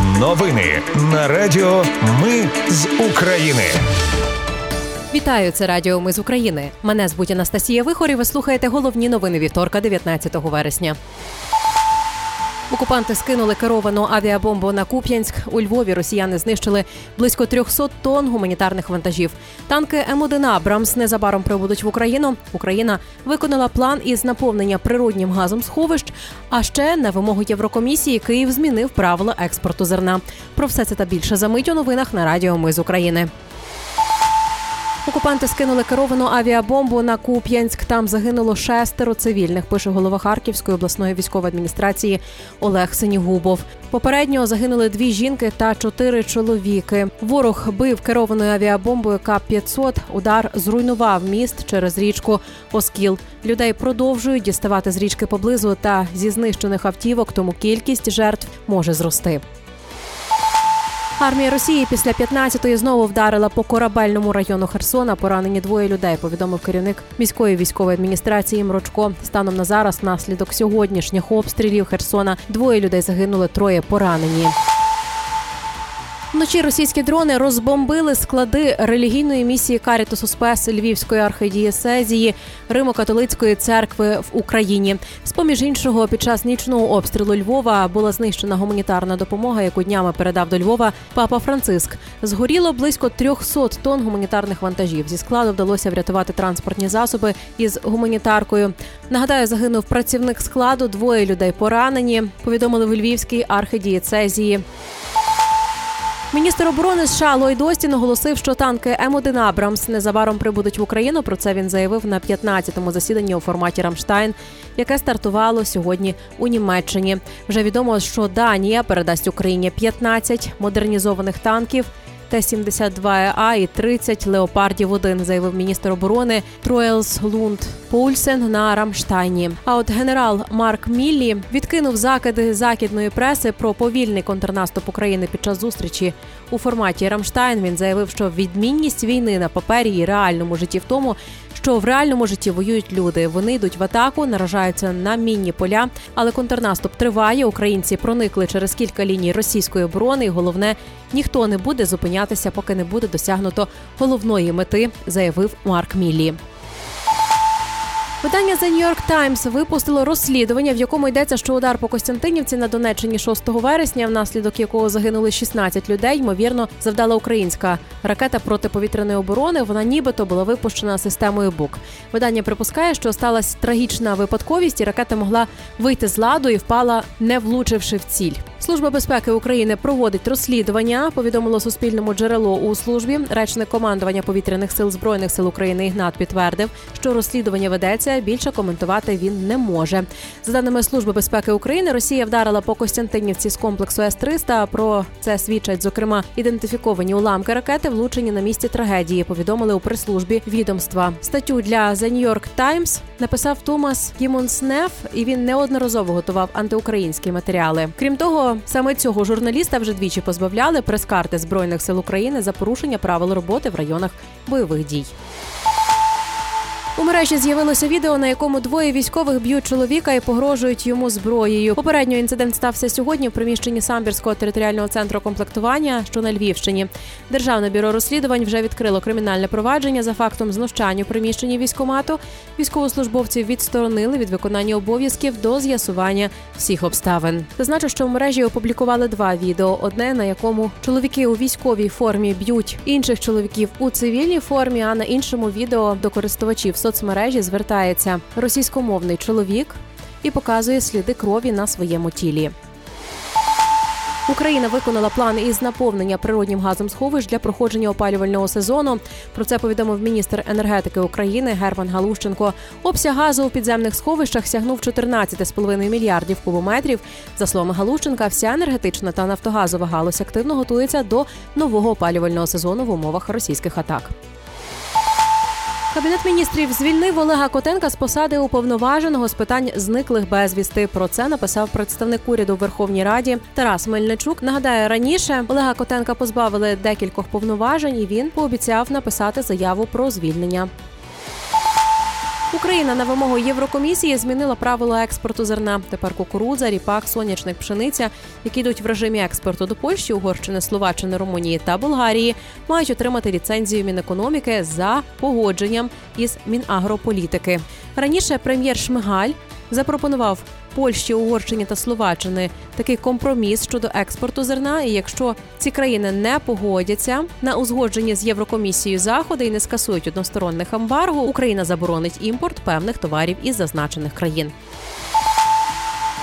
Новини на Радіо Ми з України. Вітаю, це Радіо Ми з України. Мене звуть Анастасія Вихор і Ви слухаєте головні новини вівторка, 19 вересня. Окупанти скинули керовану авіабомбу на Куп'янськ. У Львові росіяни знищили близько 300 тонн гуманітарних вантажів. Танки М1 Абрамс незабаром прибудуть в Україну. Україна виконала план із наповнення природнім газом сховищ. А ще на вимогу Єврокомісії Київ змінив правила експорту зерна. Про все це та більше за мить у новинах на Радіо Ми з України. Окупанти скинули керовану авіабомбу на Куп'янськ. Там загинуло шестеро цивільних. Пише голова Харківської обласної військової адміністрації Олег Синігубов. Попередньо загинули дві жінки та чотири чоловіки. Ворог бив керованою авіабомбою К-500. Удар зруйнував міст через річку Оскіл. Людей продовжують діставати з річки поблизу та зі знищених автівок, тому кількість жертв може зрости. Армія Росії після 15-ї знову вдарила по корабельному району Херсона. Поранені двоє людей. Повідомив керівник міської військової адміністрації Мрочко. Станом на зараз, наслідок сьогоднішніх обстрілів Херсона, двоє людей загинули, троє поранені. Вночі російські дрони розбомбили склади релігійної місії Карітусу Спес Львівської архидієсезії Римо-католицької церкви в Україні. З поміж іншого, під час нічного обстрілу Львова була знищена гуманітарна допомога, яку днями передав до Львова папа Франциск. Згоріло близько 300 тонн гуманітарних вантажів. Зі складу вдалося врятувати транспортні засоби із гуманітаркою. Нагадаю, загинув працівник складу. Двоє людей поранені. Повідомили в Львівській архидієцезії. Міністр оборони США Ллойд Остін оголосив, що танки М1 Абрамс незабаром прибудуть в Україну. Про це він заявив на 15-му засіданні у форматі Рамштайн, яке стартувало сьогодні у Німеччині. Вже відомо, що Данія передасть Україні 15 модернізованих танків. Т-72А і 30 леопардів 1 заявив міністр оборони Троелс Лунд Поульсен на Рамштайні. А от генерал Марк Міллі відкинув закиди західної преси про повільний контрнаступ України під час зустрічі у форматі Рамштайн. Він заявив, що відмінність війни на папері і реальному житті в тому, що в реальному житті воюють люди. Вони йдуть в атаку, наражаються на мінні поля, але контрнаступ триває. Українці проникли через кілька ліній російської оборони. і Головне, ніхто не буде зупинятися, поки не буде досягнуто головної мети, заявив Марк Міллі. Видання The New York Times випустило розслідування, в якому йдеться, що удар по Костянтинівці на Донеччині 6 вересня, внаслідок якого загинули 16 людей, ймовірно, завдала українська ракета протиповітряної оборони. Вона нібито була випущена системою БУК. Видання припускає, що сталася трагічна випадковість, і ракета могла вийти з ладу і впала, не влучивши в ціль. Служба безпеки України проводить розслідування. Повідомило Суспільному джерело у службі. Речник командування повітряних сил збройних сил України Ігнат підтвердив, що розслідування ведеться. Більше коментувати він не може. За даними служби безпеки України, Росія вдарила по Костянтинівці з комплексу С-300. Про це свідчать зокрема ідентифіковані уламки ракети, влучені на місці трагедії. Повідомили у прес-службі відомства. Статтю для The New York Times написав Томас Кімонснеф, і він неодноразово готував антиукраїнські матеріали. Крім того. Саме цього журналіста вже двічі позбавляли прес-карти збройних сил України за порушення правил роботи в районах бойових дій. У мережі з'явилося відео, на якому двоє військових б'ють чоловіка і погрожують йому зброєю. Попередньо інцидент стався сьогодні в приміщенні самбірського територіального центру комплектування, що на Львівщині. Державне бюро розслідувань вже відкрило кримінальне провадження за фактом знущання у приміщенні військомату. Військовослужбовців відсторонили від виконання обов'язків до з'ясування всіх обставин. Зазначу, що в мережі опублікували два відео: одне на якому чоловіки у військовій формі б'ють інших чоловіків у цивільній формі, а на іншому відео до користувачів соцмережі звертається російськомовний чоловік і показує сліди крові на своєму тілі. Україна виконала план із наповнення природнім газом сховищ для проходження опалювального сезону. Про це повідомив міністр енергетики України Герман Галущенко. Обсяг газу у підземних сховищах сягнув 14,5 мільярдів кубометрів. За словами Галущенка, вся енергетична та нафтогазова галузь активно готується до нового опалювального сезону в умовах російських атак. Кабінет міністрів звільнив Олега Котенка з посади уповноваженого з питань зниклих безвісти. Про це написав представник уряду в Верховній Раді Тарас Мельничук. Нагадаю, раніше Олега Котенка позбавили декількох повноважень. і Він пообіцяв написати заяву про звільнення. Україна на вимогу Єврокомісії змінила правила експорту зерна. Тепер кукурудза, ріпак, сонячник, пшениця, які йдуть в режимі експорту до Польщі, Угорщини, Словаччини, Румунії та Болгарії, мають отримати ліцензію Мінекономіки за погодженням із Мінагрополітики. Раніше прем'єр Шмигаль запропонував Польщі, Угорщині та Словаччини такий компроміс щодо експорту зерна. І якщо ці країни не погодяться на узгодження з Єврокомісією заходи і не скасують односторонних ембарго, Україна заборонить імпорт певних товарів із зазначених країн.